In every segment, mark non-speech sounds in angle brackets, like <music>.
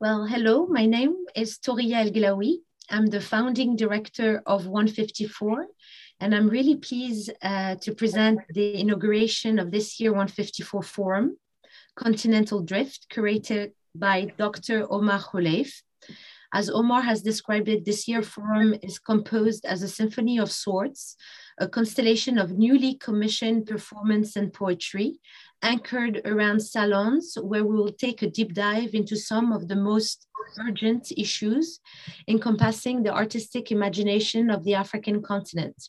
Well, hello, my name is Touria El Glaoui. I'm the founding director of 154, and I'm really pleased uh, to present the inauguration of this year 154 Forum, Continental Drift, curated by Dr. Omar Kholeif. As Omar has described it, this year forum is composed as a symphony of sorts, a constellation of newly commissioned performance and poetry, anchored around salons where we will take a deep dive into some of the most urgent issues encompassing the artistic imagination of the African continent.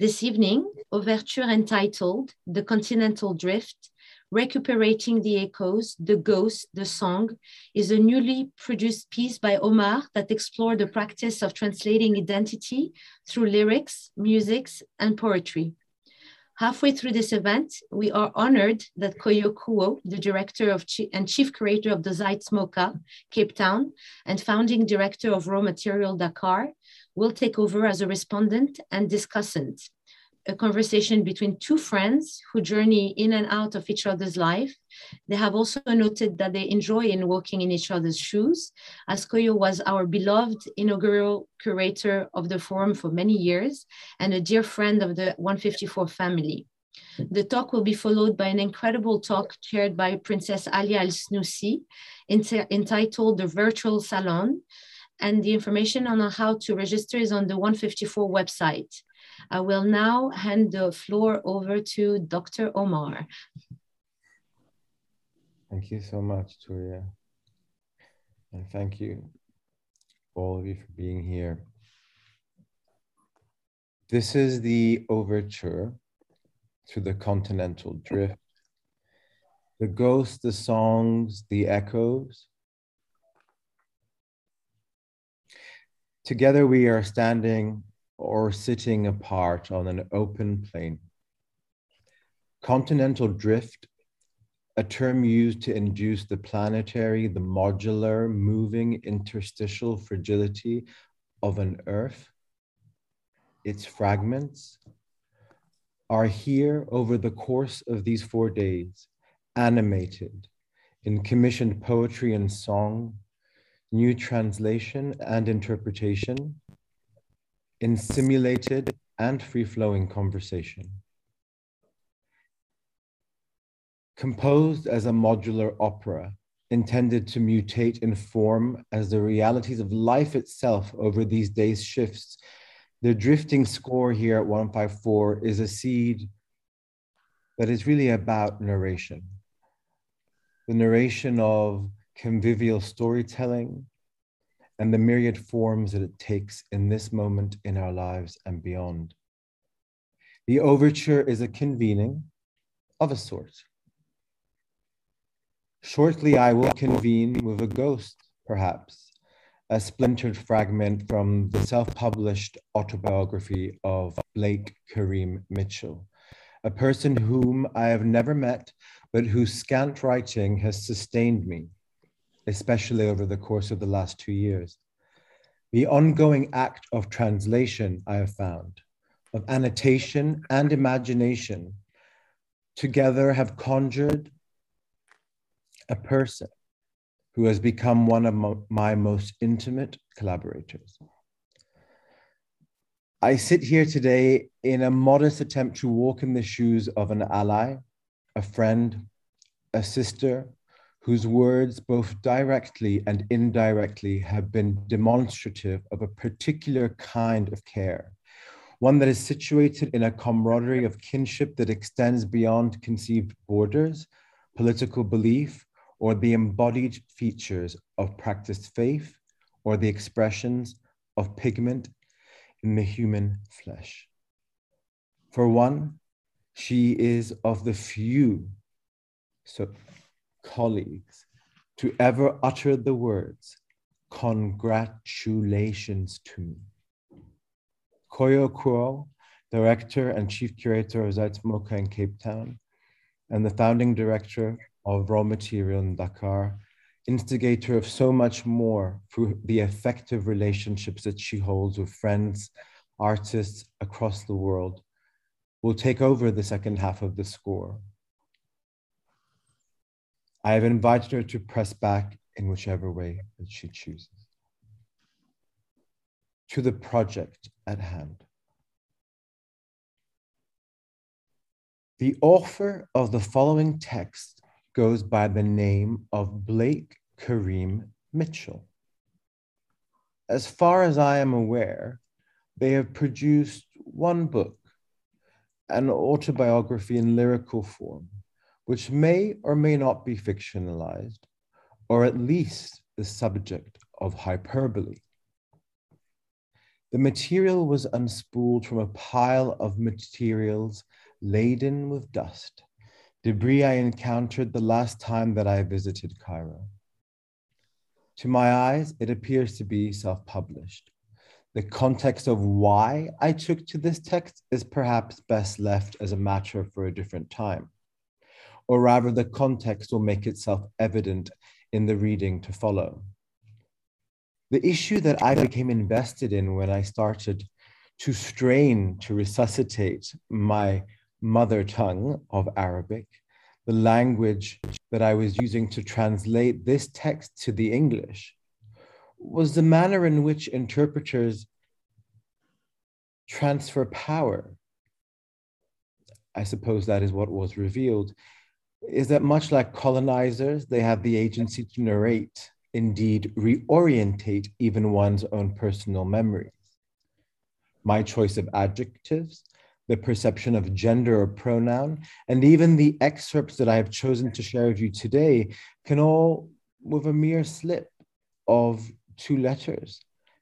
This evening, overture entitled The Continental Drift, Recuperating the Echoes, The Ghost, The Song, is a newly produced piece by Omar that explored the practice of translating identity through lyrics, musics, and poetry. Halfway through this event, we are honored that Koyo Kouoh, the director of and chief curator of the Zeitz MOCAA, Cape Town, and founding director of Raw Material Dakar, will take over as a respondent and discussant. A conversation between two friends who journey in and out of each other's life. They have also noted that they enjoy in walking in each other's shoes, as Koyo was our beloved inaugural curator of the forum for many years and a dear friend of the 154 family. The talk will be followed by an incredible talk chaired by Princess Alia Al Senussi, entitled The Virtual Salon, and the information on how to register is on the 154 website. I will now hand the floor over to Dr. Omar. Thank you so much, Touria. And thank you, all of you, for being here. This is the overture to the continental drift. The ghosts, the songs, the echoes. Together we are standing or sitting apart on an open plain. Continental drift, a term used to induce the planetary, the modular, moving interstitial fragility of an earth, its fragments, are here over the course of these four days, animated in commissioned poetry and song, new translation and interpretation, in simulated and free flowing conversation. Composed as a modular opera intended to mutate in form as the realities of life itself over these days shifts, the drifting score here at 154 is a seed that is really about narration. The narration of convivial storytelling, and the myriad forms that it takes in this moment in our lives and beyond. The overture is a convening of a sort. Shortly, I will convene with a ghost, perhaps, a splintered fragment from the self published autobiography of Blake Kareem Mitchell, a person whom I have never met, but whose scant writing has sustained me especially over the course of the last two years. The ongoing act of translation, I have found, of annotation and imagination, together have conjured a person who has become one of my most intimate collaborators. I sit here today in a modest attempt to walk in the shoes of an ally, a friend, a sister, whose words, both directly and indirectly, have been demonstrative of a particular kind of care, one that is situated in a camaraderie of kinship that extends beyond conceived borders, political belief, or the embodied features of practiced faith, or the expressions of pigment in the human flesh. For one, she is of the few so colleagues to ever utter the words, congratulations to me. Koyo Kouoh, director and chief curator of Zeitz MOCAA in Cape Town, and the founding director of Raw Material in Dakar, instigator of so much more through the effective relationships that she holds with friends, artists across the world, will take over the second half of the score. I have invited her to press back in whichever way that she chooses. To the project at hand. The author of the following text goes by the name of Blake Kareem Mitchell. As far as I am aware, they have produced one book, an autobiography in lyrical form, which may or may not be fictionalized, or at least the subject of hyperbole. The material was unspooled from a pile of materials laden with dust, debris I encountered the last time that I visited Cairo. To my eyes, it appears to be self published. The context of why I took to this text is perhaps best left as a matter for a different time. Or rather, the context will make itself evident in the reading to follow. The issue that I became invested in when I started to strain to resuscitate my mother tongue of Arabic, the language that I was using to translate this text to the English, was the manner in which interpreters transfer power. I suppose that is what was revealed is that much like colonizers, they have the agency to narrate, indeed reorientate even one's own personal memories. My choice of adjectives, the perception of gender or pronoun, and even the excerpts that I have chosen to share with you today can all, with a mere slip of two letters,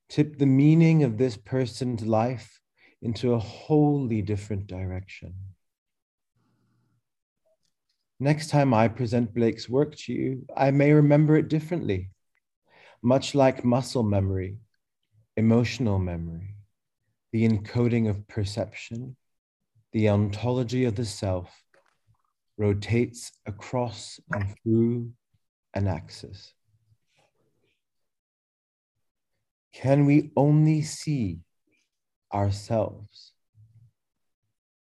tip the meaning of this person's life into a wholly different direction. Next time I present Blake's work to you, I may remember it differently, much like muscle memory, emotional memory, the encoding of perception, the ontology of the self rotates across and through an axis. Can we only see ourselves?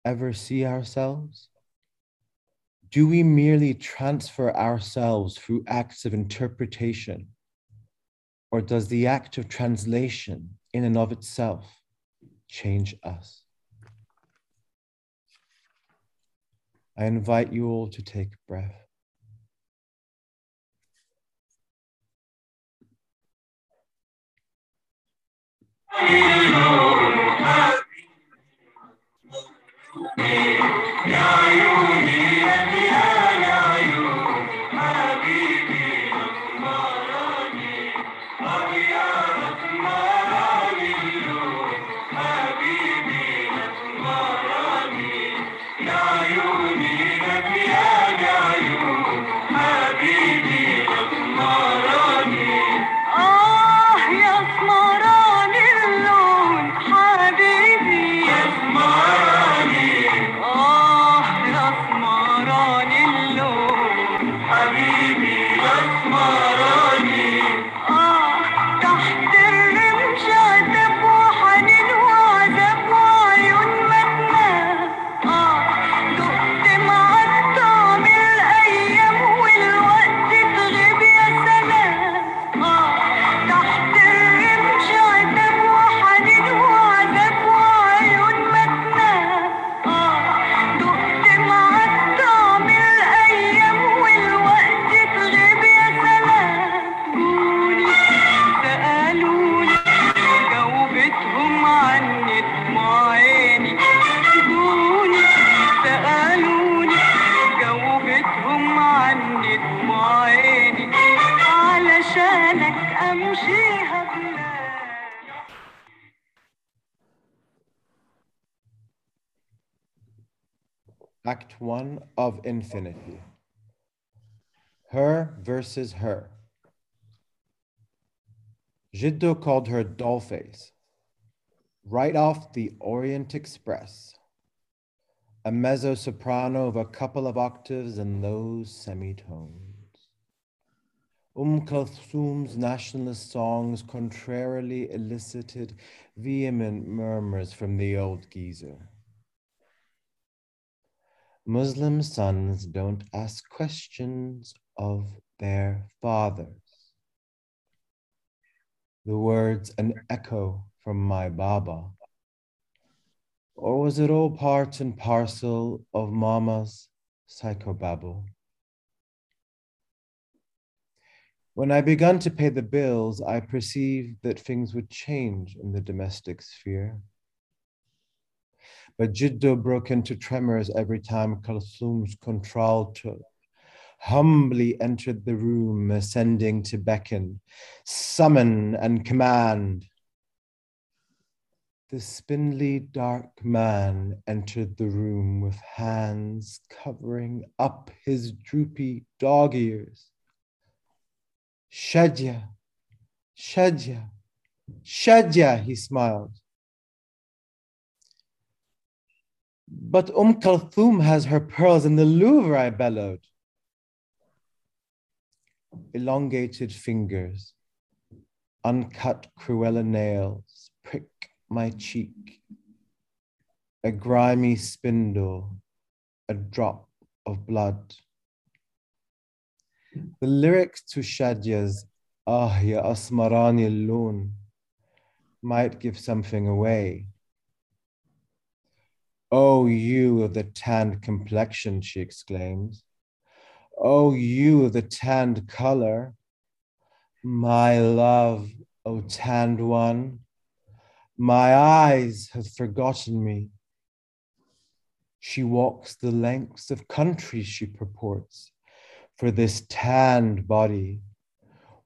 Ever see ourselves? Do we merely transfer ourselves through acts of interpretation? Or does the act of translation in and of itself change us? I invite you all to take breath. آه one of Infinity. Her versus her. Jiddo called her dollface, right off the Orient Express. A mezzo soprano of a couple of octaves and those semitones. Um Kulthum's nationalist songs contrarily elicited vehement murmurs from the old geezer. Muslim sons don't ask questions of their fathers. the words an echo from my Baba? Or was it all part and parcel of Mama's psychobabble? When I began to pay the bills, I perceived that things would change in the domestic sphere. But Jiddo broke into tremors every time Kalthum's contralto humbly entered the room, ascending to beckon, summon, and command. The spindly dark man entered the room with hands covering up his droopy dog ears. Shadya, Shadya, Shadya, he smiled. But Umm Kalthum has her pearls in the Louvre, I bellowed. Elongated fingers, uncut Cruella nails prick my cheek. A grimy spindle, a drop of blood. The lyrics to Shadya's Ah Ya Asmarani Loon might give something away. Oh, you of the tanned complexion, she exclaims. Oh, you of the tanned color. My love, O oh tanned one, my eyes have forgotten me. She walks the lengths of countries, she purports, for this tanned body,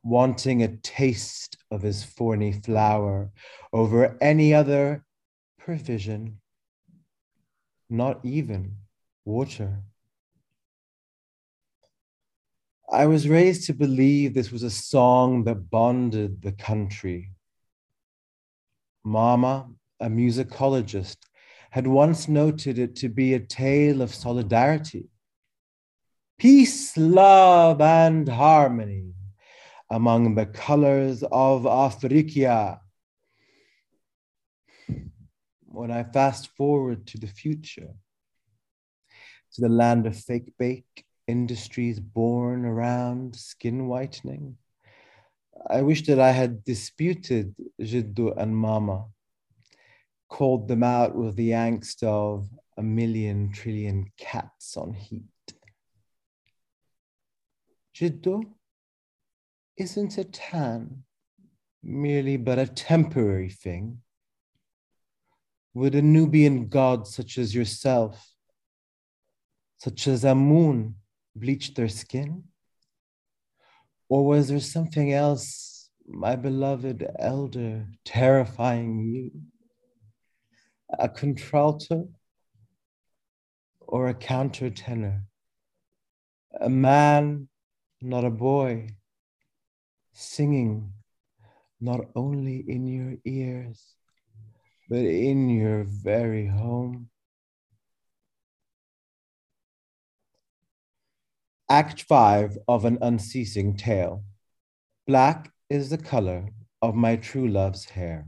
wanting a taste of his thorny flower over any other provision, not even water. I was raised to believe this was a song that bonded the country. Mama, a musicologist, had once noted it to be a tale of solidarity peace, love, and harmony among the colors of Africa. When I fast forward to the future, to the land of fake bake industries born around skin whitening, I wish that I had disputed Jiddu and Mama, called them out with the angst of a million trillion cats on heat. Jiddu, isn't a tan merely but a temporary thing? Would a Nubian god such as yourself, such as Amun, bleach their skin? Or was there something else, my beloved elder, terrifying you? A contralto or a countertenor? A man not a boy, singing not only in your ears, but in your very home. Act 5 of an unceasing tale. Black is the color of my true love's hair.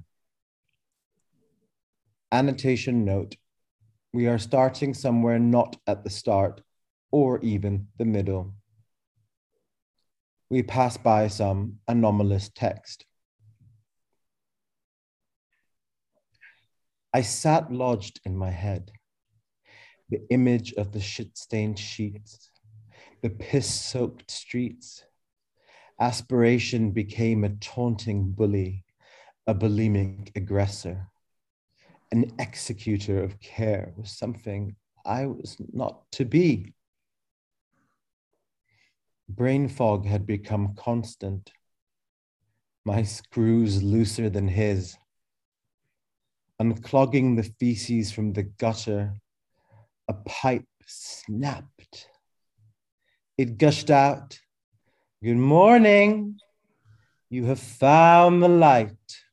Annotation note we are starting somewhere not at the start or even the middle we pass by some anomalous text. I sat lodged in my head, the image of the shit stained sheets, the piss soaked streets. Aspiration became a taunting bully, a bulimic aggressor. An executor of care was something I was not to be. Brain fog had become constant. My screws looser than his. Unclogging the feces from the gutter, a pipe snapped. It gushed out. Good morning. You have found the light.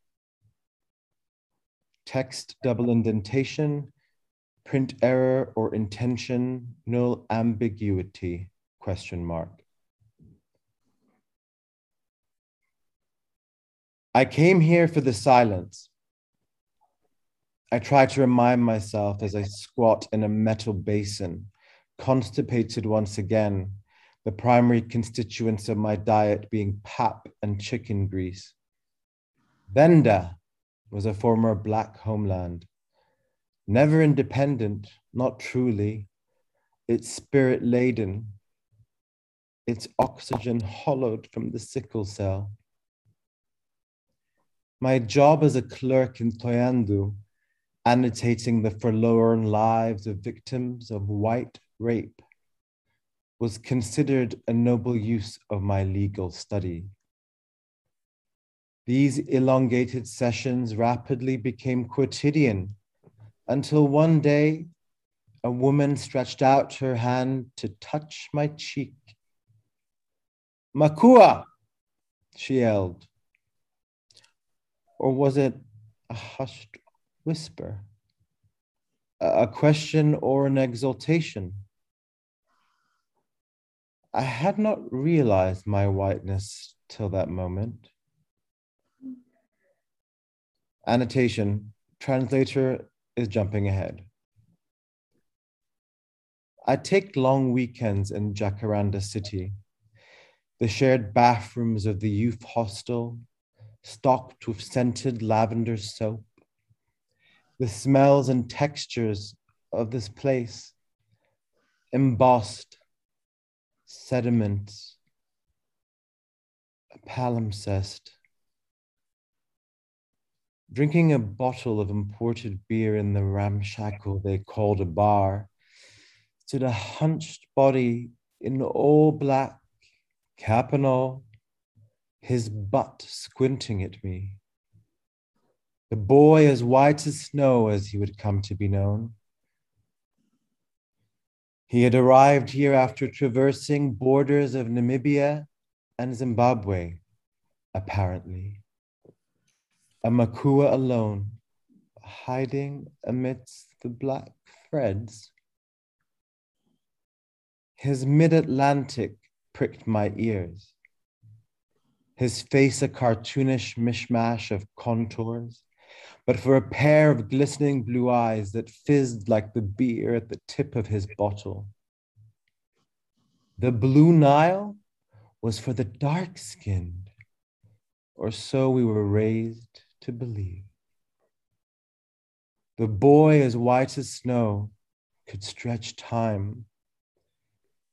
Text double indentation, print error or intention, null ambiguity, question mark. I came here for the silence. I try to remind myself as I squat in a metal basin, constipated once again, the primary constituents of my diet being pap and chicken grease. Venda was a former black homeland, never independent, not truly, its spirit laden, its oxygen hollowed from the sickle cell. My job as a clerk in Thohoyandou, annotating the forlorn lives of victims of white rape, was considered a noble use of my legal study. These elongated sessions rapidly became quotidian until one day a woman stretched out her hand to touch my cheek. Makua, she yelled. Or was it a hushed whisper? A question or an exultation? I had not realized my whiteness till that moment. Annotation, translator is jumping ahead. I take long weekends in Jacaranda City, the shared bathrooms of the youth hostel, stocked with scented lavender soap, the smells and textures of this place, embossed sediments, a palimpsest. Drinking a bottle of imported beer in the ramshackle they called a bar stood a hunched body in all black, cap and all, his butt squinting at me. The boy as white as snow as he would come to be known. He had arrived here after traversing borders of Namibia and Zimbabwe, apparently. A Makua alone, hiding amidst the black threads. His mid Atlantic pricked my ears his face a cartoonish mishmash of contours, but for a pair of glistening blue eyes that fizzed like the beer at the tip of his bottle. The blue Nile was for the dark skinned, or so we were raised to believe. The boy, as white as snow, could stretch time.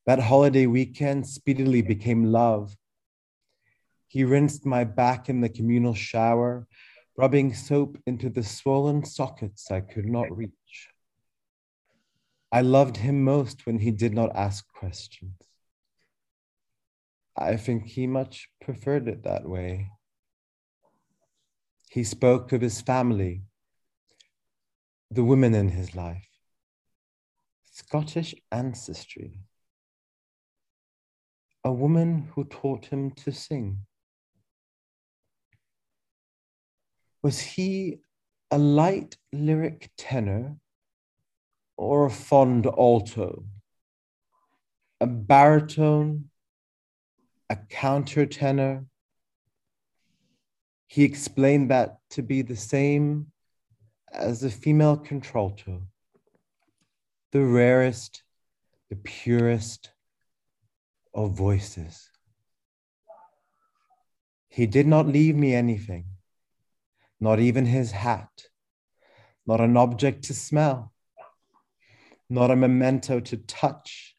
That holiday weekend speedily became love he rinsed my back in the communal shower, rubbing soap into the swollen sockets I could not reach. I loved him most when he did not ask questions. I think he much preferred it that way. He spoke of his family, the women in his life, Scottish ancestry, a woman who taught him to sing. Was he a light lyric tenor or a fond alto? A baritone, a countertenor? He explained that to be the same as a female contralto, the rarest, the purest of voices. He did not leave me anything not even his hat, not an object to smell, not a memento to touch.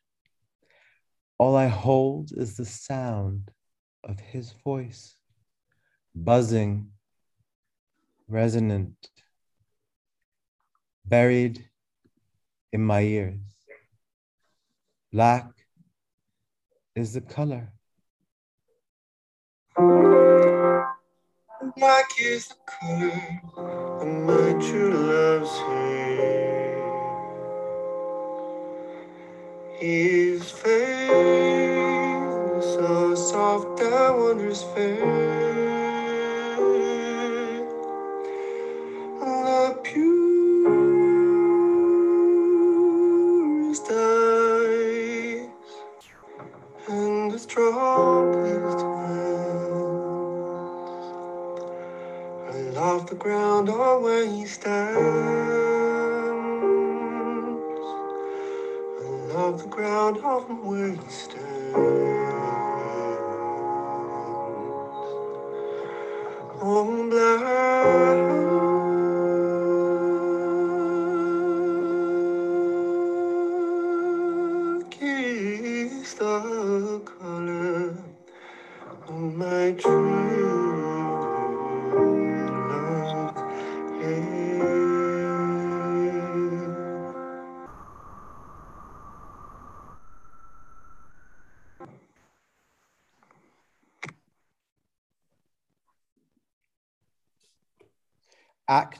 All I hold is the sound of his voice, buzzing, resonant, buried in my ears. Black is the color. Black is the color of my true love's hair. His face so soft and wondrous fair. The ground on where he stands. I love the ground on where he stands.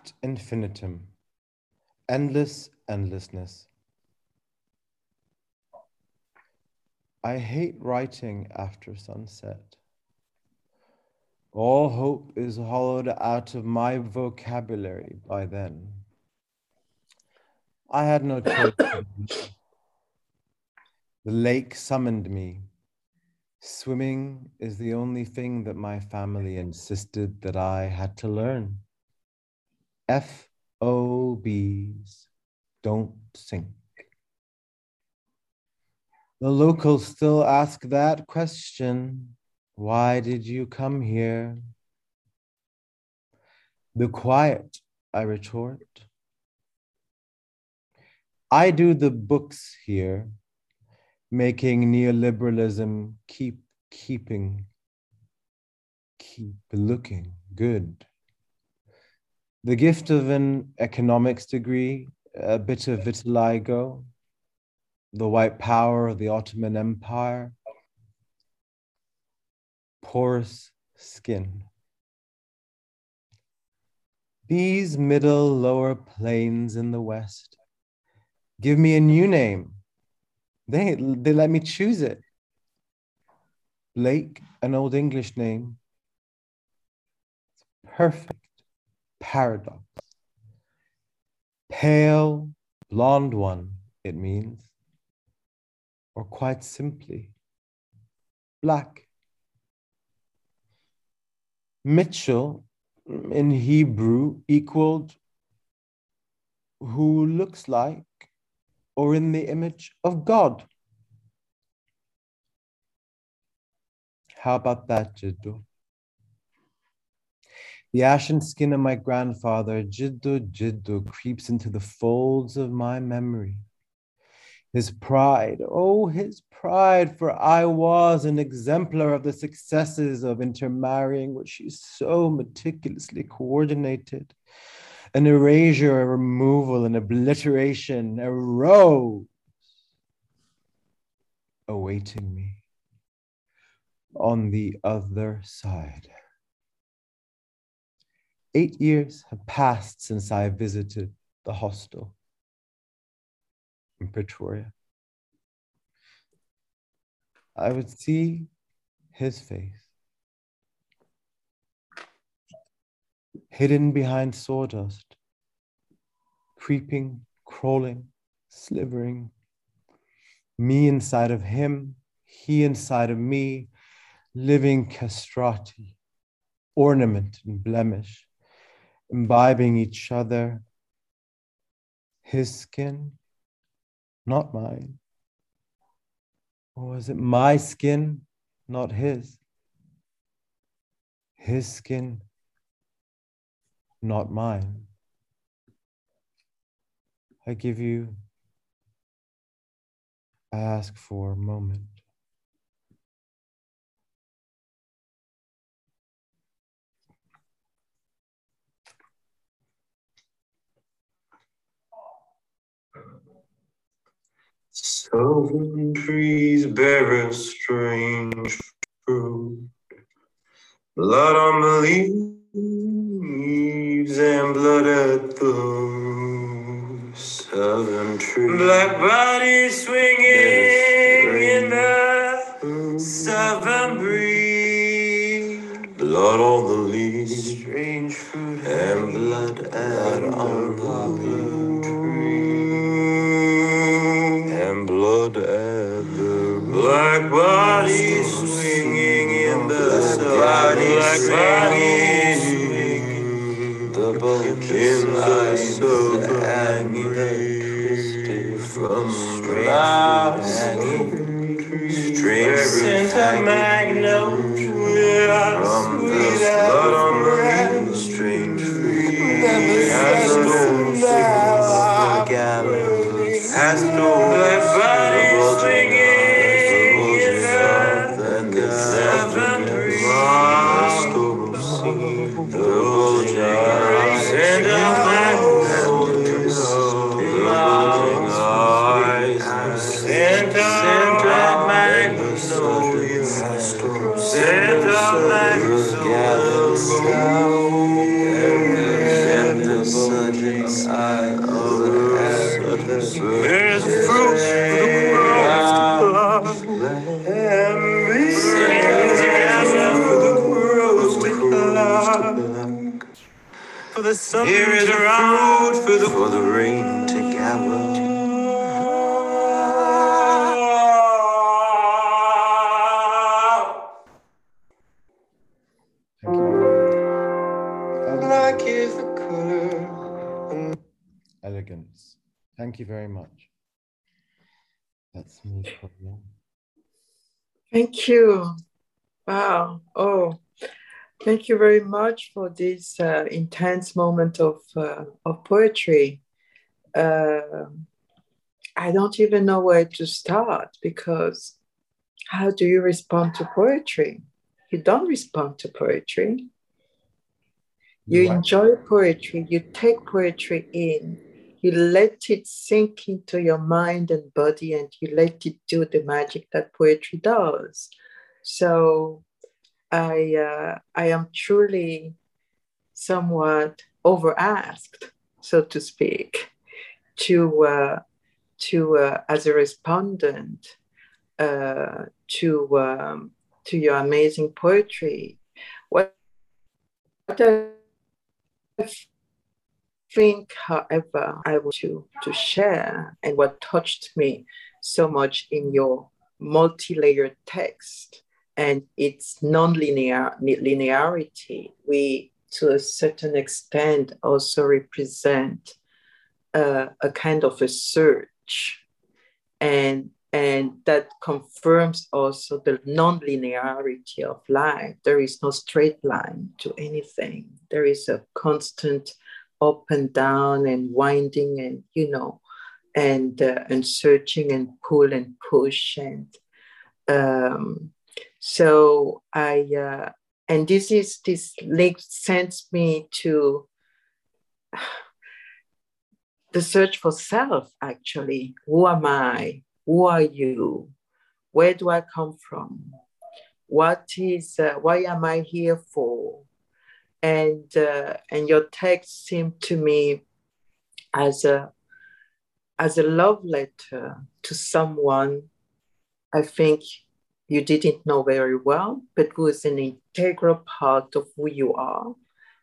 Act infinitum, endless endlessness. I hate writing after sunset. All hope is hollowed out of my vocabulary by then. I had no choice. the lake summoned me. Swimming is the only thing that my family insisted that I had to learn. FOBs don't sink. The locals still ask that question Why did you come here? The quiet, I retort. I do the books here, making neoliberalism keep keeping, keep looking good the gift of an economics degree, a bit of vitiligo, the white power of the Ottoman Empire, porous skin. These middle lower plains in the West give me a new name. They, they let me choose it. Blake, an old English name. Perfect paradox. Pale, blonde one, it means, or quite simply, black. Mitchell in Hebrew equaled who looks like or in the image of God. How about that, Jiddu? The ashen skin of my grandfather, Jiddu Jiddu, creeps into the folds of my memory. His pride, oh, his pride, for I was an exemplar of the successes of intermarrying, which he so meticulously coordinated. An erasure, a removal, an obliteration, a rose awaiting me on the other side. Eight years have passed since I visited the hostel in Pretoria. I would see his face hidden behind sawdust, creeping, crawling, slivering. Me inside of him, he inside of me, living castrati, ornament and blemish imbibing each other. His skin, not mine. Or was it my skin, not his? His skin, not mine. I give you, I ask for a moment. Southern trees bear a strange fruit. Blood on the leaves and blood at the roots. Southern trees. Black bodies swinging in the southern breeze. Blood on the leaves. Strange fruit and blood at on the leaf and the black body swinging in the sun. Black body swinging. the in the southern breeze from strange strange scent of magnolia from the blood on the Thank you. Wow. Oh, thank you very much for this uh, intense moment of, uh, of poetry. Uh, I don't even know where to start because how do you respond to poetry? You don't respond to poetry. You enjoy poetry, you take poetry in, you let it sink into your mind and body, and you let it do the magic that poetry does. So I, uh, I am truly somewhat over asked, so to speak, to, uh, to uh, as a respondent uh, to, um, to your amazing poetry. What, what think, however, I want to, to share and what touched me so much in your multi-layered text and its non-linear linearity, we to a certain extent also represent uh, a kind of a search. And and that confirms also the non-linearity of life. There is no straight line to anything. There is a constant up and down and winding and you know and uh, and searching and pull and push and um, so i uh, and this is this link sends me to <sighs> the search for self actually. Who am i? Who are you? Where do i come from? What is uh, why am i here for and uh, and your text seemed to me as a as a love letter to someone i think you didn't know very well but who is an integral part of who you are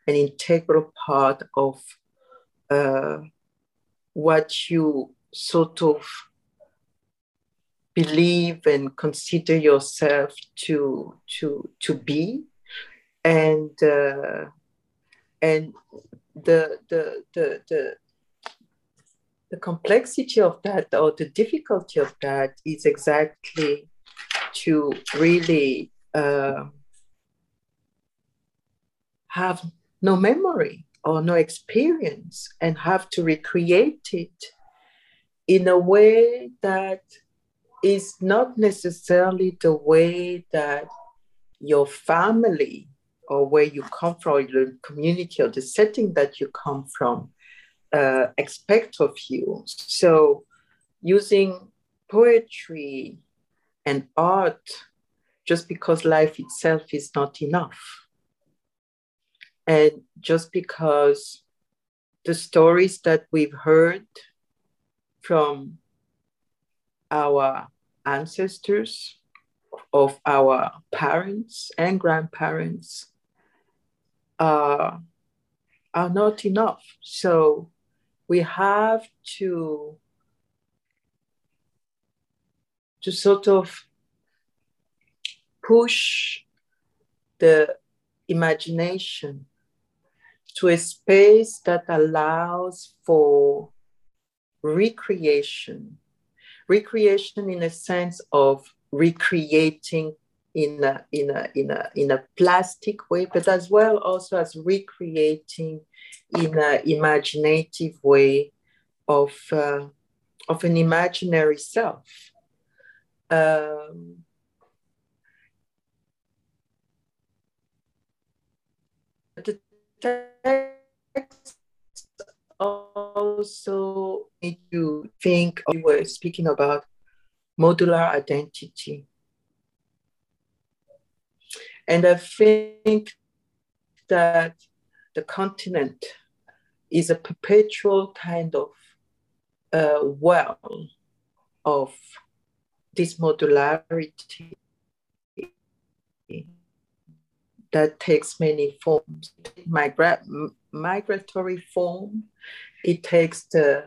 an integral part of uh, what you sort of believe and consider yourself to to to be and uh, and the, the the the the complexity of that or the difficulty of that is exactly to really uh, have no memory or no experience and have to recreate it in a way that is not necessarily the way that your family or where you come from, the community or the setting that you come from uh, expect of you. So, using poetry and art just because life itself is not enough. And just because the stories that we've heard from our ancestors, of our parents and grandparents, uh, are not enough. So we have to to sort of push the imagination to a space that allows for recreation recreation in a sense of recreating in a, in a, in a, in a plastic way, but as well also as recreating in an imaginative way of, uh, of an imaginary self. Um, the text also made you think we were speaking about modular identity. And I think that the continent is a perpetual kind of uh, well of this modularity that takes many forms. Migra- migratory form, it takes the,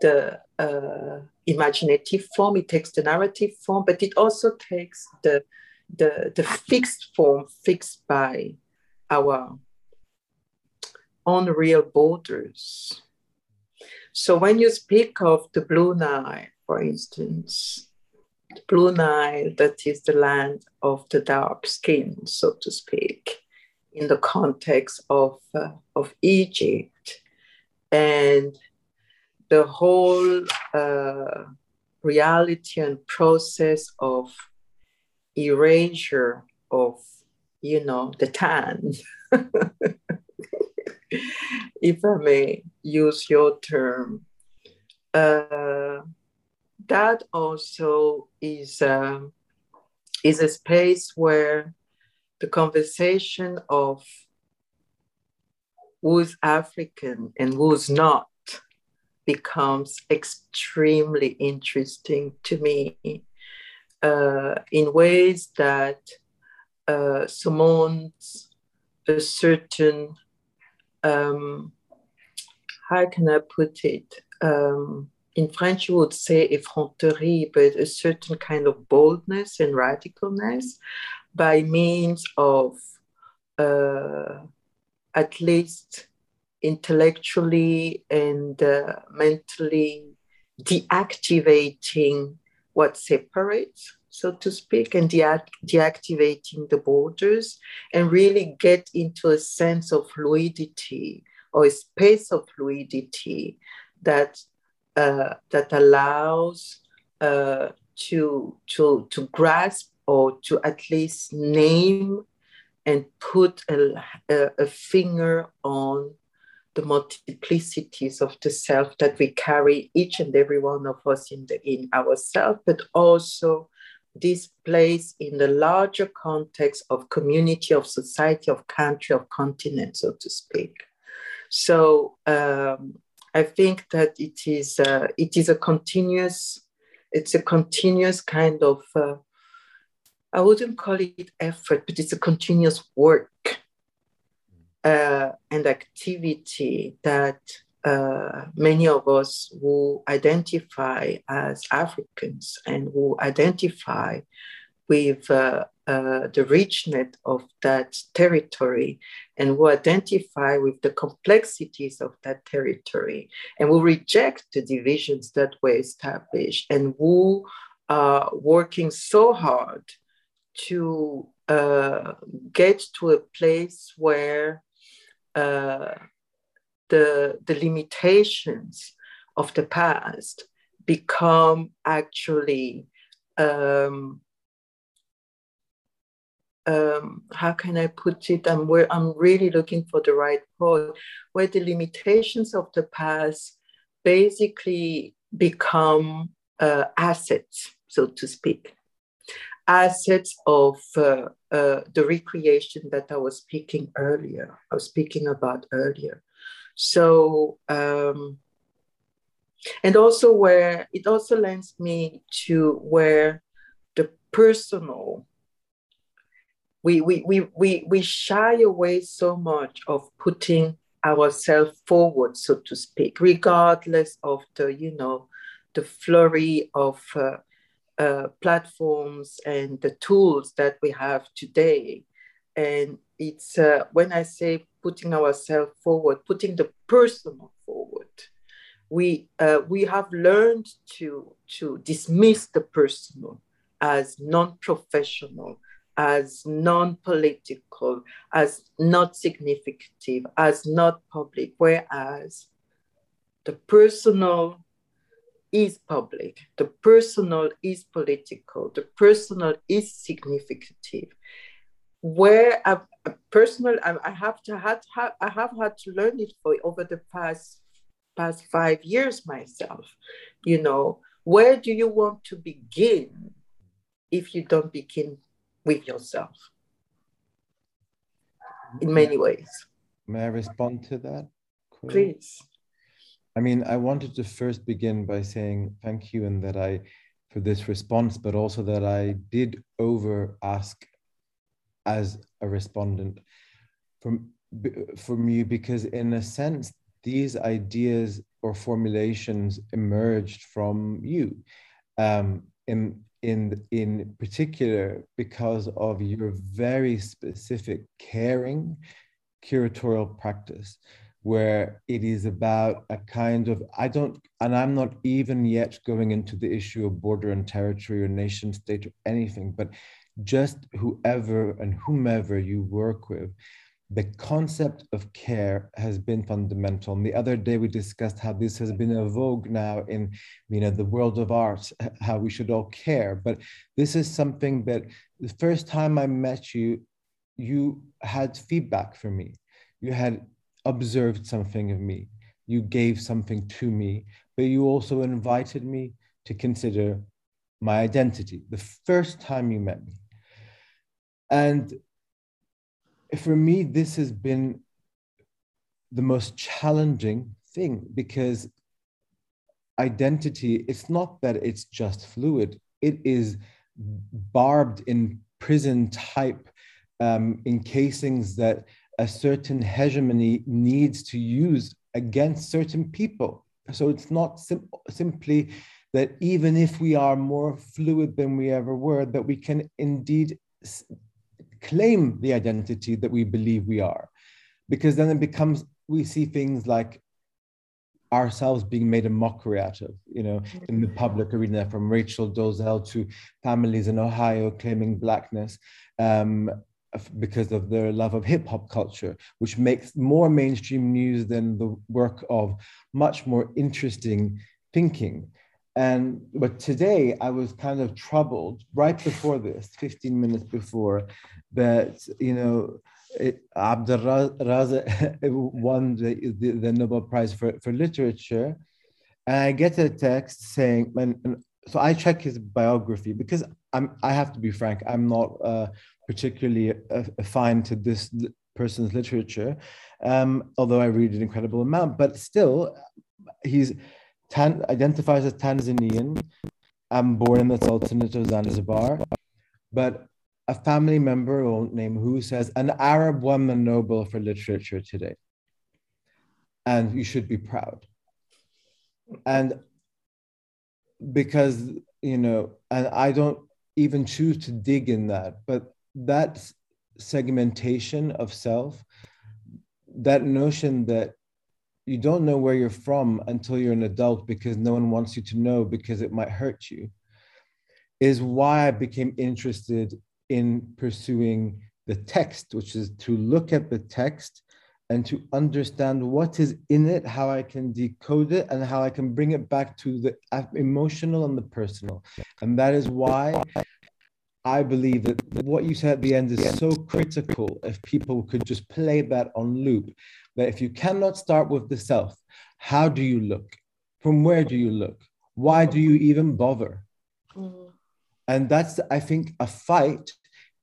the uh, imaginative form, it takes the narrative form, but it also takes the, the, the fixed form fixed by our unreal borders. So when you speak of the Blue Nile, for instance, the Blue Nile, that is the land of the dark skin, so to speak, in the context of, uh, of Egypt. And the whole uh, reality and process of erasure of, you know, the tan. <laughs> if I may use your term, uh, that also is um, is a space where the conversation of who's African and who's not becomes extremely interesting to me in ways that uh, summons a certain um, how can I put it? Um, in French, you would say effronterie, but a certain kind of boldness and radicalness by means of uh, at least intellectually and uh, mentally deactivating what separates, so to speak, and de- deactivating the borders and really get into a sense of fluidity or a space of fluidity that uh, that allows uh, to to to grasp or to at least name and put a, a, a finger on the multiplicities of the self that we carry each and every one of us in the in ourselves but also this place in the larger context of community of society of country of continent so to speak. So um, I think that it is uh, it is a continuous it's a continuous kind of uh, I wouldn't call it effort, but it's a continuous work uh, and activity that uh, many of us who identify as Africans and who identify with uh, uh, the richness of that territory and who identify with the complexities of that territory and who reject the divisions that were established and who are working so hard to uh, get to a place where uh, the, the limitations of the past become actually um, um, how can I put it? I'm I'm really looking for the right word, where the limitations of the past basically become uh, assets, so to speak, assets of uh, uh, the recreation that I was speaking earlier. I was speaking about earlier. So. Um, and also where it also lends me to where the personal we, we, we, we, we shy away so much of putting ourselves forward, so to speak, regardless of the, you know, the flurry of uh, uh, platforms and the tools that we have today. And it's uh, when I say putting ourselves forward, putting the personal forward, we, uh, we have learned to, to dismiss the personal as non professional, as non political, as not significant, as not public, whereas the personal is public, the personal is political, the personal is significant. Where a personal I, I have to had ha, I have had to learn it for over the past past five years myself. You know, where do you want to begin if you don't begin with yourself? In mm-hmm. many ways. May I respond to that? Please. I mean, I wanted to first begin by saying thank you and that I for this response, but also that I did over ask as a respondent from from you because in a sense these ideas or formulations emerged from you um, in in in particular because of your very specific caring curatorial practice where it is about a kind of i don't and i'm not even yet going into the issue of border and territory or nation state or anything but just whoever and whomever you work with the concept of care has been fundamental. And the other day we discussed how this has been a vogue now in you know the world of art, how we should all care. But this is something that the first time I met you, you had feedback for me. You had observed something of me. You gave something to me, but you also invited me to consider my identity the first time you met me. And for me, this has been the most challenging thing because identity, it's not that it's just fluid, it is barbed in prison type um, encasings that a certain hegemony needs to use against certain people. So it's not sim- simply that even if we are more fluid than we ever were, that we can indeed claim the identity that we believe we are. Because then it becomes, we see things like ourselves being made a mockery out of, you know, in the public arena, from Rachel Dolezal to families in Ohio claiming blackness um, because of their love of hip hop culture, which makes more mainstream news than the work of much more interesting thinking. And but today I was kind of troubled right before this, 15 minutes before, that you know Razak <laughs> won the, the, the, Nobel Prize for, for literature. And I get a text saying, and, and so I check his biography because I'm I have to be frank, I'm not uh, particularly affined to this person's literature, um, although I read an incredible amount. But still, he's Tan- identifies as Tanzanian. I'm born in the Sultanate of Zanzibar, but a family member, won't name who, says an Arab won the Nobel for literature today, and you should be proud. And because you know, and I don't even choose to dig in that, but that segmentation of self, that notion that you don't know where you're from until you're an adult because no one wants you to know because it might hurt you is why i became interested in pursuing the text which is to look at the text and to understand what is in it how i can decode it and how i can bring it back to the emotional and the personal. And that is why I believe that what you said at the end is so critical if people could just play that on loop that if you cannot start with the self, how do you look? From where do you look? Why do you even bother? Mm. And that's, I think, a fight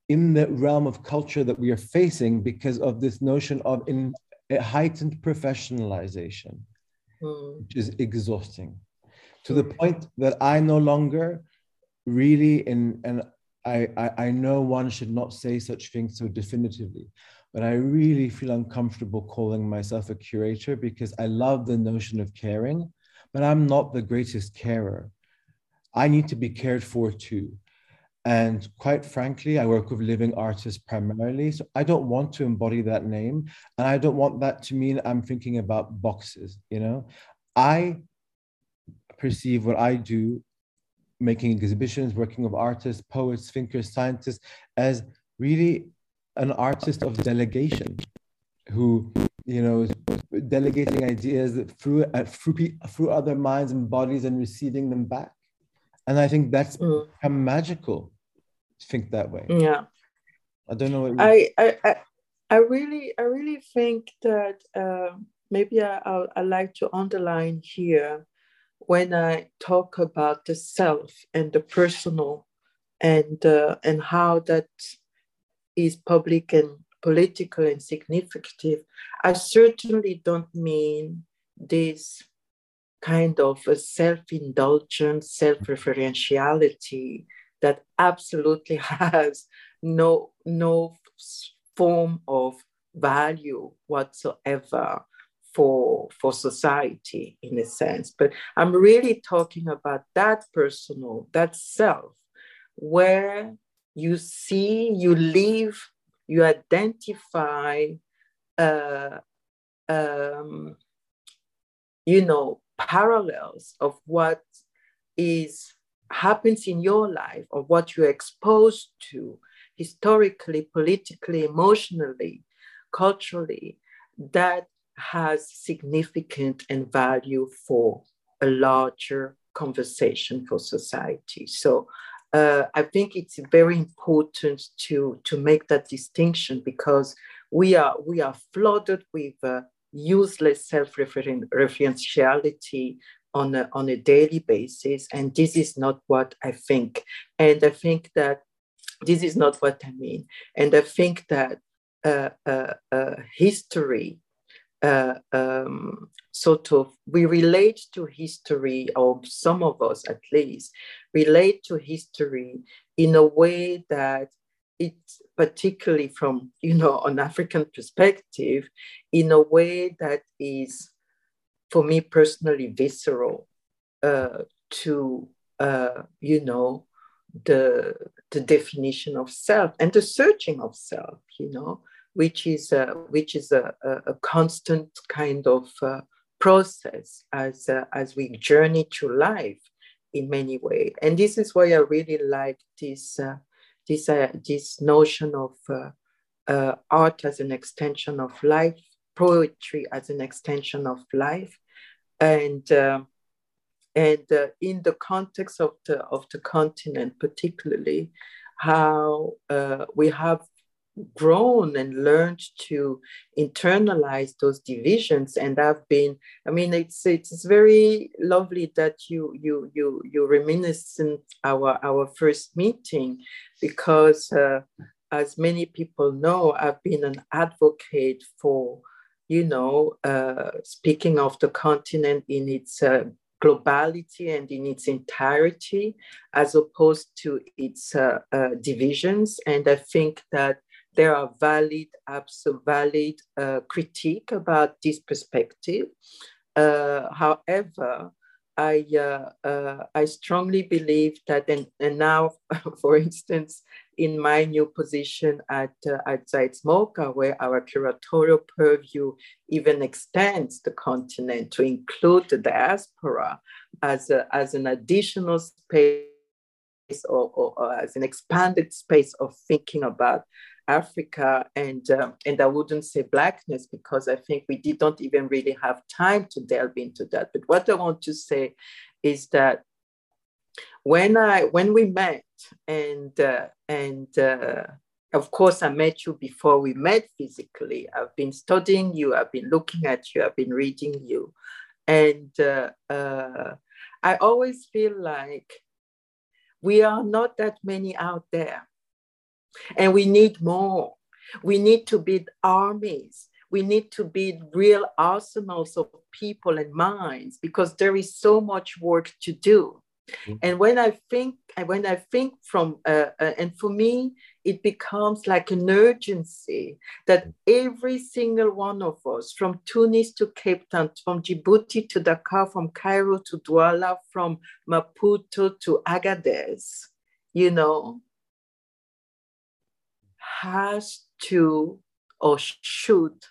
in the realm of culture that we are facing because of this notion of in, heightened professionalization, mm. which is exhausting to the point that I no longer really, in, and I, I, I know one should not say such things so definitively, but I really feel uncomfortable calling myself a curator because I love the notion of caring, but I'm not the greatest carer. I need to be cared for too. And quite frankly, I work with living artists primarily. So I don't want to embody that name. And I don't want that to mean I'm thinking about boxes, you know? I perceive what I do, making exhibitions, working with artists, poets, thinkers, scientists, as really an artist of delegation who you know is delegating ideas through uh, through through other minds and bodies and receiving them back. And i think that's mm. magical to think that way. Yeah. I don't know what I, I, I I really, I really think that uh, maybe I, I, I like to underline here when I talk about the self and the personal, and uh, and how that is public and political and significant. I certainly don't mean this kind of a self-indulgent self-referentiality that absolutely <laughs> has no no form of value whatsoever for for society in a sense. But i'm really talking about that personal that self where you see you live you identify uh, um, you know parallels of what is happens in your life or what you're exposed to historically politically emotionally culturally that has significant and value for a larger conversation for society so uh, I think it's very important to to make that distinction because we are we are flooded with uh, useless self-referentiality on a, on a daily basis, and this is not what I think. And I think that this is not what I mean. And I think that uh, uh, uh history uh, um, sort of we relate to history, or some of us at least relate to history in a way that it's particularly from you know an African perspective, in a way that is, for me personally, visceral uh, to uh, you know the the definition of self and the searching of self. You know which is a, which is a, a, constant kind of uh, process as uh, as we journey through life in many ways. And this is why I really like this uh, this uh, this notion of uh, uh, art as an extension of life, poetry as an extension of life, and. Um, and in the context of the of the continent, particularly, how we have grown and learned to internalize those divisions. And i've been i mean it's it's very lovely that you you you you reminiscent our our first meeting because uh, as many people know i've been an advocate for you know uh, speaking of the continent in its uh, globality and in its entirety as opposed to its uh, uh, divisions. And i think that there are valid, absolute valid uh, critique about this perspective. Uh, however, I, uh, uh, I strongly believe that, and, and now, <laughs> for instance, in my new position at, uh, at where our curatorial purview even extends the continent to include the diaspora as, a, as an additional space or, or, or, as an expanded space of thinking about Africa and um, and I wouldn't say blackness because I think we did not even really have time to delve into that. But what I want to say is that when I when we met and uh, and uh, of course I met you before we met physically. I've been studying you. I've been looking at you. I've been reading you, and uh, uh I always feel like we are not that many out there and we need more. We need to build armies. We need to build real arsenals of people and minds because there is so much work to do. Mm-hmm. And when I think, when I think from, uh, uh, and for me, it becomes like an urgency that every single one of us, from Tunis to Cape Town, from Djibouti to Dakar, from Cairo to Douala, from Maputo to Agadez, you know, has to or should,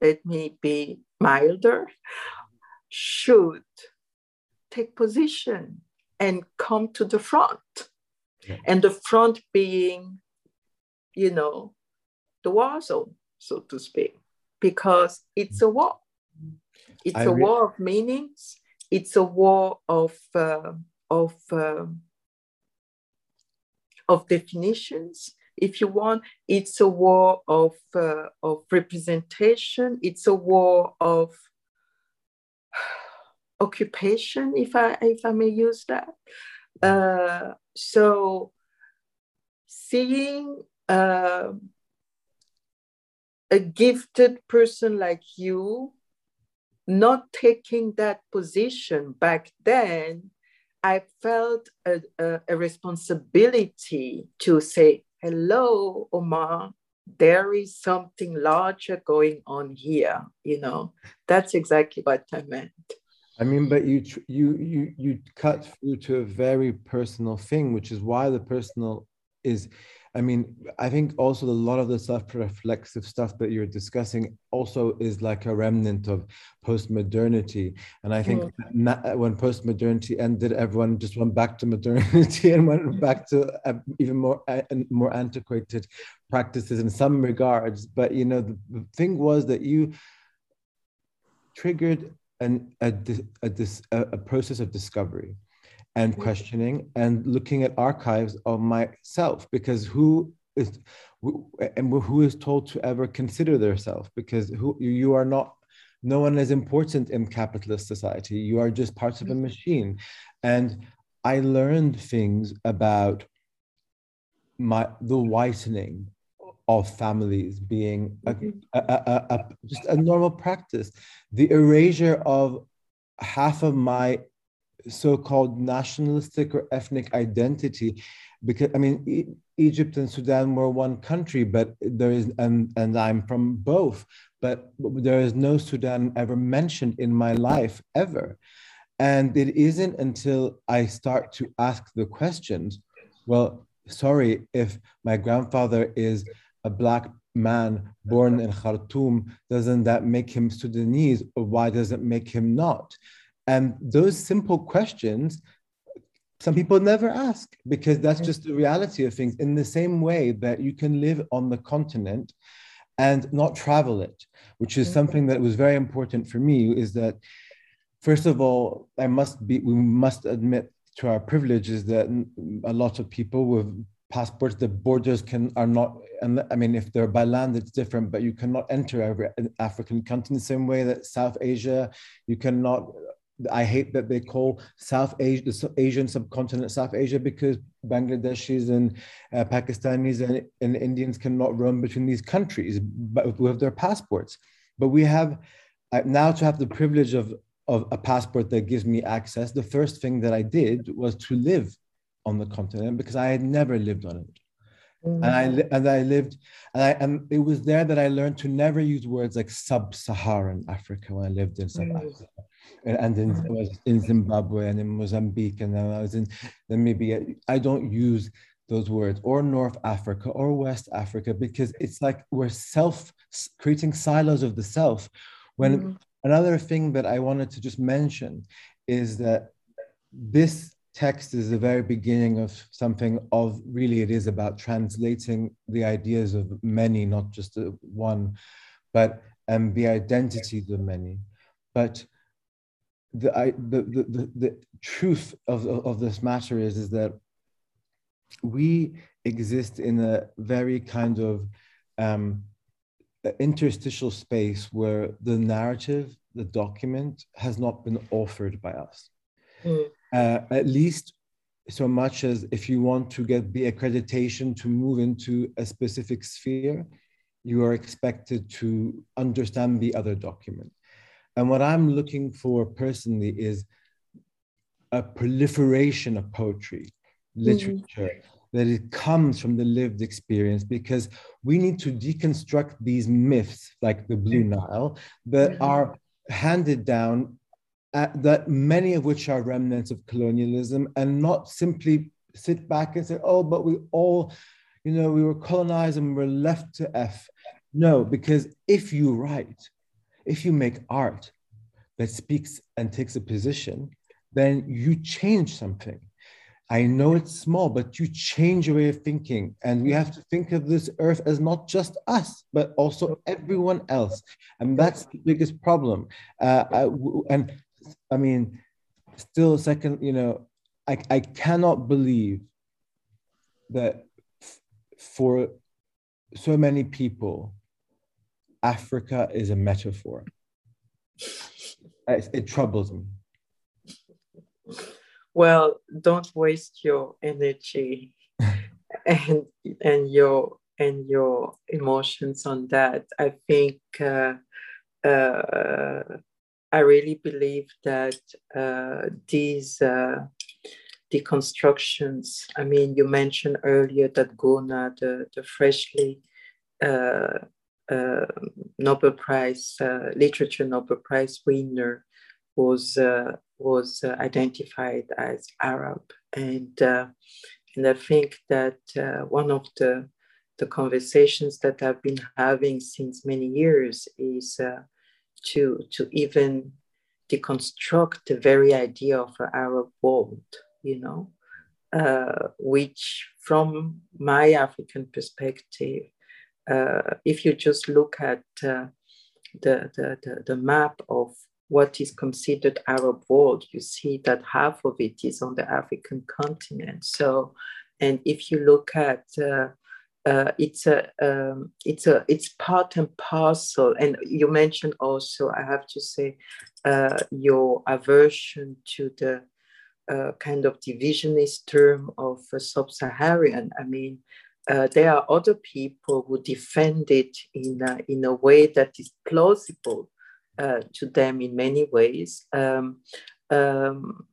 let me be milder, should take position and come to the front. Yeah. And the front being, you know, the war zone, so to speak, because it's a war. It's I a re- war of meanings. It's a war of uh, of uh, of definitions if you want, it's a war of uh, of representation. It's a war of <sighs> occupation, if I if I may use that. Uh, so seeing uh, a gifted person like you not taking that position back then, I felt a, a, a responsibility to say, hello, Omar, there is something larger going on here. You know, that's exactly what I meant. I mean, but you you you you cut through to a very personal thing, which is why the personal is I mean, I think also a lot of the self-reflexive stuff that you're discussing also is like a remnant of post-modernity. And I think mm. when post-modernity ended, everyone just went back to modernity <laughs> and went back to uh, even more uh, more antiquated practices in some regards. But you know, the, the thing was that you triggered an, a, a, a, a process of discovery and mm-hmm. questioning and looking at archives of myself because who is and who is told to ever consider their self because who you are not no one is important in capitalist society. You are just parts of a mm-hmm. machine. And i learned things about my the whitening of families being mm-hmm. a, a, a, a, just a normal practice. The erasure of half of my so-called nationalistic or ethnic identity because i mean e- egypt and sudan were one country but there is and and i'm from both but there is no sudan ever mentioned in my life ever. And it isn't until i start to ask the questions well sorry if my grandfather is a black man born in khartoum doesn't that make him sudanese or why does it make him not and those simple questions, some people never ask because that's just the reality of things. In the same way that you can live on the continent and not travel it, which is something that was very important for me, is that first of all, I must be, we must admit to our privileges that a lot of people with passports, the borders can are not, and I mean, if they're by land, it's different, but you cannot enter every uh, African country in the same way that South Asia, you cannot I hate that they call South Asia, the Asian subcontinent, South Asia, because Bangladeshis and uh, Pakistanis and, and, Indians cannot roam between these countries with their passports. But we have uh, now to have the privilege of, of a passport that gives me access. The first thing that I did was to live on the continent because I had never lived on it. Mm-hmm. And I and I lived, and I and it was there that I learned to never use words like sub-Saharan Africa when I lived in South mm-hmm. Africa and in, I was in Zimbabwe and in Mozambique, and then I was in Namibia. I don't use those words or North Africa or West Africa because it's like we're self creating silos of the self. When mm-hmm. another thing that I wanted to just mention is that this text is the very beginning of something of really it is about translating the ideas of many, not just one, but and the identities of many. But the, I, the, the, the, the truth of, of this matter is, is that we exist in a very kind of um, interstitial space where the narrative, the document, has not been offered by us. Mm. Uh, at least so much as if you want to get the accreditation to move into a specific sphere, you are expected to understand the other document. And what I'm looking for personally is a proliferation of poetry, mm-hmm. literature, mm-hmm. that it comes from the lived experience because we need to deconstruct these myths like the Blue mm-hmm. Nile that mm-hmm. are handed down, uh, that many of which are remnants of colonialism, and not simply sit back and say, oh, but we all, you know, we were colonized and we're left to F. No, because if you write, if you make art that speaks and takes a position, then you change something. I know it's small, but you change your way of thinking. And we have to think of this earth as not just us, but also everyone else. And that's the biggest problem. Uh, I, and I mean, still, second, you know, I, I cannot believe that for so many people, Africa is a metaphor. It, it troubles me. Well, don't waste your energy <laughs> and and your and your emotions on that. I think uh, uh, I really believe that uh, these uh, deconstructions. I mean, you mentioned earlier that Gurnah, the the freshly uh, uh, Nobel Prize literature Nobel Prize winner, was was uh, identified as Arab. And, uh, and I think that uh, one of the, the conversations that I've been having since many years is to, to even deconstruct the very idea of an Arab world, you know, uh, which from my African perspective, uh, if you just look at uh, the, the, the, the, map of what is considered Arab world, you see that half of it is on the African continent. So, and if you look at uh, it's a um, it's a it's part and parcel. And you mentioned also, I have to say, uh, your aversion to the uh, kind of divisionist term of sub-Saharan. I mean, uh, there are other people who defend it in a, in a way that is plausible uh, to them in many ways. Um, um,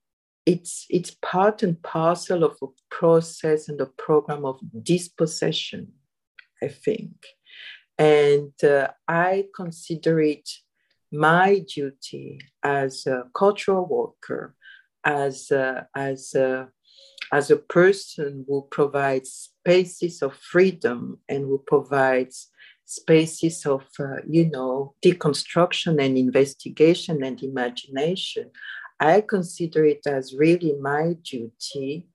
it's, it's part and parcel of a process and a program of dispossession, I think. And uh, I consider it my duty as a cultural worker, as a, as a, as a person who provides spaces of freedom and who provides spaces of, uh, you know, deconstruction and investigation and imagination, I consider it as really my duty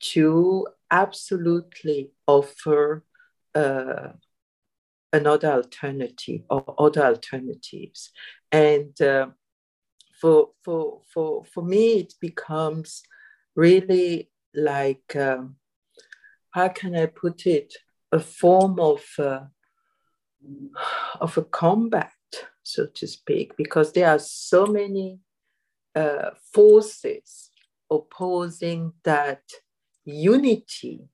to absolutely offer uh, another alternative or other alternatives. And uh, for, for, for, for me, it becomes really like, um, how can I put it, a form of uh, of a combat, so to speak, because there are so many uh, forces opposing that unity,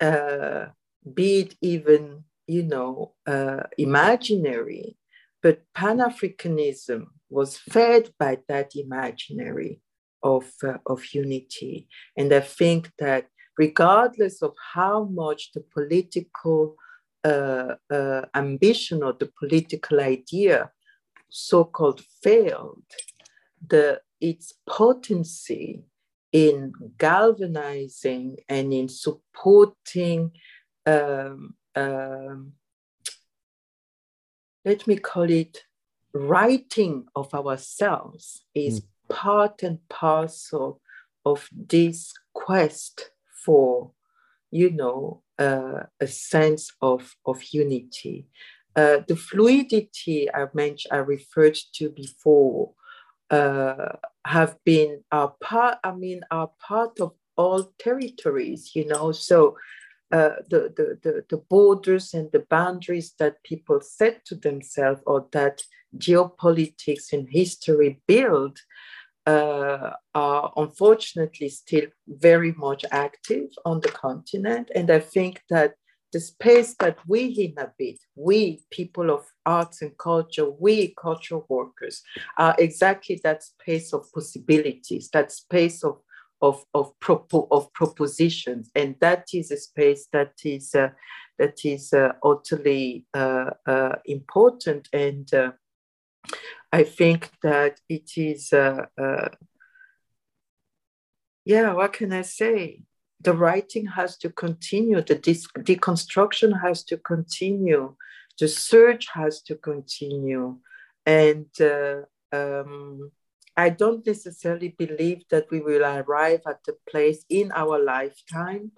uh, be it even, you know, uh, imaginary, but Pan Africanism was fed by that imaginary of, uh, of unity. And I think that regardless of how much the political uh, uh, ambition or the political idea so-called failed, the, its potency in galvanizing and in supporting, um, um, let me call it, writing of ourselves is mm. part and parcel of this quest for, you know, uh, a sense of, of unity. Uh, the fluidity I mentioned, I referred to before, uh, have been a part. I mean, are part of all territories. You know, so uh, the, the, the, the, borders and the boundaries that people set to themselves or that geopolitics and history build uh, are unfortunately still very much active on the continent. And I think that the space that we inhabit, we people of arts and culture, we cultural workers, are exactly that space of possibilities, that space of of of, propo- of propositions, and that is a space that is uh, that is uh, utterly uh, uh important and uh, I think that it is, uh, yeah, what can I say? The writing has to continue, the deconstruction has to continue, the search has to continue. And uh, um, I don't necessarily believe that we will arrive at the place in our lifetime.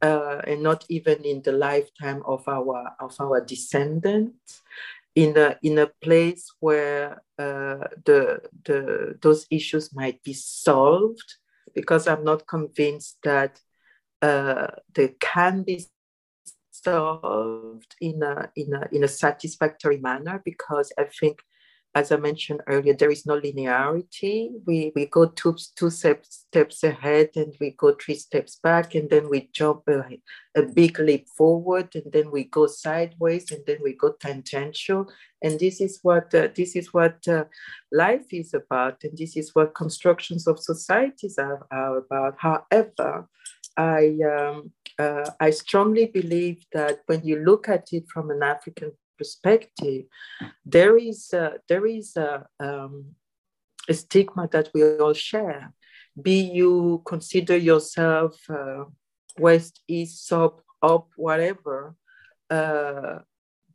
Uh, and not even in the lifetime of our of our descendants in a in a place where uh, the the those issues might be solved because I'm not convinced that uh, they can be solved in a in a in a satisfactory manner because I think as I mentioned earlier, there is no linearity. We, we go two, two steps, steps ahead and we go three steps back, and then we jump a, a big leap forward, and then we go sideways, and then we go tangential. And this is what uh, this is what uh, life is about, and this is what constructions of societies are, are about. However, I um, uh, I strongly believe that when you look at it from an African perspective, there is a, there is a, um, a stigma that we all share. Be you consider yourself uh, west, east, sub, up, whatever. Uh,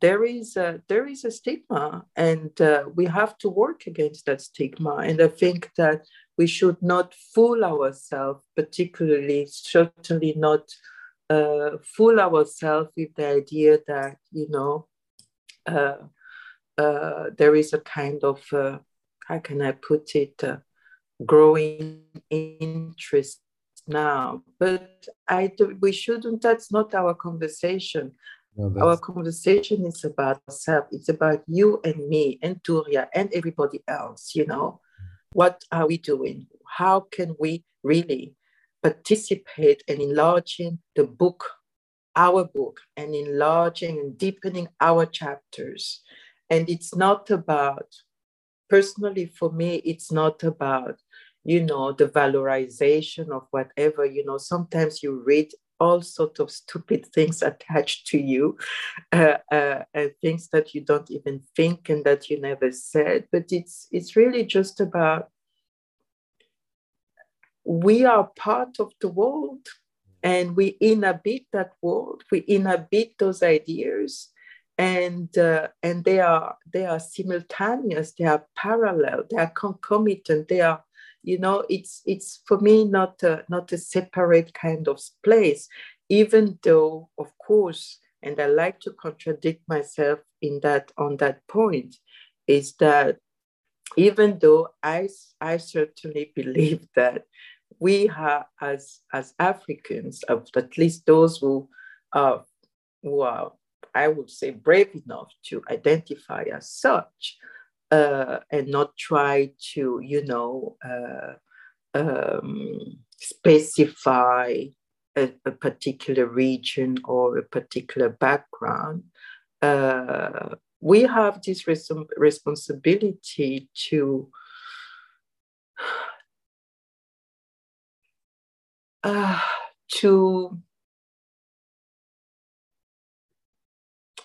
there is a, there is a stigma, and uh, we have to work against that stigma. And I think that we should not fool ourselves, particularly certainly not uh, fool ourselves with the idea that you know uh, uh, there is a kind of uh, how can I put it growing interest now. But i do, we shouldn't that's not our conversation. No, our conversation is about ourselves it's about you and me and Touria and everybody else you know what are we doing how can we really participate in enlarging the book our book and enlarging and deepening our chapters. And it's not about, personally for me, it's not about, you know, the valorization of whatever, you know, sometimes you read all sorts of stupid things attached to you, uh, uh, uh, things that you don't even think and that you never said. But it's it's really just about we are part of the world and we inhabit that world. We inhabit those ideas and uh, and they are they are simultaneous. They are parallel. They are concomitant. They are you know it's it's for me not a, not a separate kind of place even though of course and i like to contradict myself in that on that point is that even though i i certainly believe that we have, as as Africans, of at least those who are who are, I would say, brave enough to identify as such, uh, and not try to, you know, uh, um, specify a, a, particular region or a particular background. Uh, we have this res- responsibility to <sighs> uh, to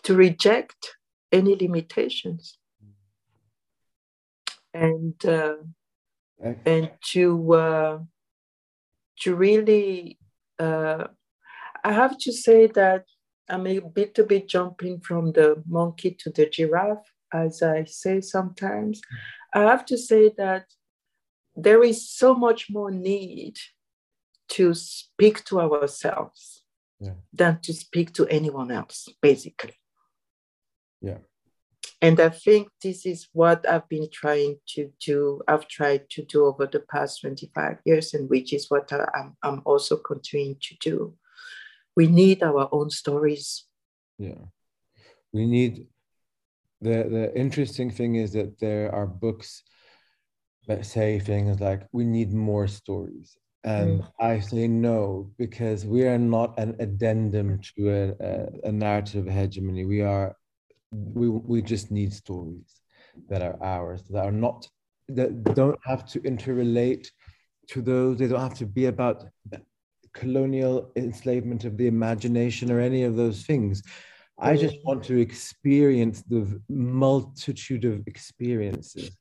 to reject any limitations and uh, and to uh, to really uh, I have to say that I'm a bit a bit jumping from the monkey to the giraffe, as I say sometimes. I have to say that there is so much more need to speak to ourselves yeah. than to speak to anyone else, basically. Yeah. And I think this is what I've been trying to do. I've tried to do over the past 25 years, and which is what I'm, I'm also continuing to do. We need our own stories. Yeah. We need the the interesting thing is that there are books that say things like we need more stories and mm. I say no because we are not an addendum to a, a, a, narrative hegemony. We are, we, we just need stories that are ours, that are not, that don't have to interrelate to those, they don't have to be about colonial enslavement of the imagination or any of those things. I just want to experience the multitude of experiences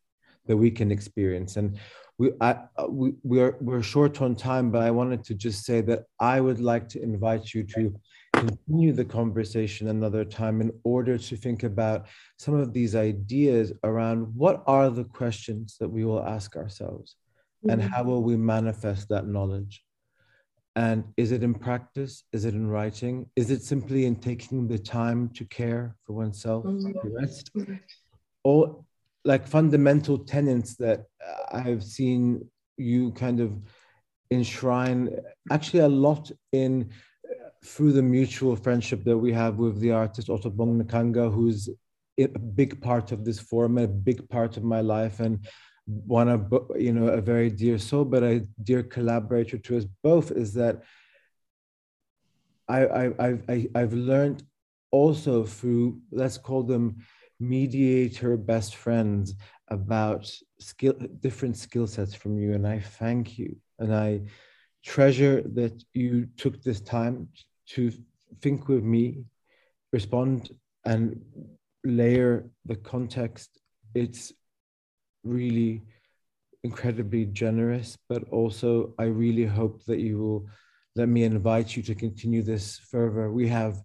that we can experience. And we, I, uh, we, we're, we're short on time, but I wanted to just say that I would like to invite you to continue the conversation another time in order to think about some of these ideas around what are the questions that we will ask ourselves mm-hmm. and how will we manifest that knowledge and is it in practice is it in writing is it simply in taking the time to care for oneself mm-hmm. to rest mm-hmm. or like fundamental tenets that I've seen you kind of enshrine actually a lot in through the mutual friendship that we have with the artist Otobong Nkanga, who's a big part of this forum, a big part of my life, and one of you know a very dear soul, but a dear collaborator to us both, is that I, I, I've, I, I've learned also through let's call them mediator best friends about skill different skill sets from you. And i thank you. And i treasure that you took this time to think with me respond and layer the context it's really incredibly generous but also i really hope that you will let me invite you to continue this further we have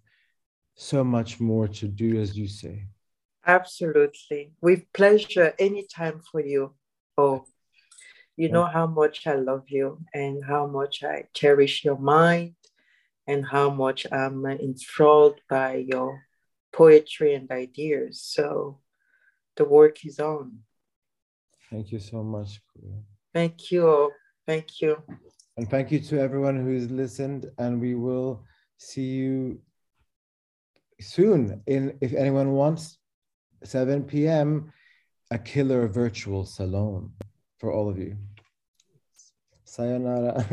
so much more to do as you say Absolutely. With pleasure anytime for you. Oh, you know how much I love you and how much I cherish your mind and how much I'm enthralled by your poetry and ideas. So the work is on. Thank you so much. Thank you. Thank you. And thank you to everyone who's listened. And we will see you soon. In if anyone wants 7 p.m., a killer virtual salon for all of you. Sayonara. <laughs>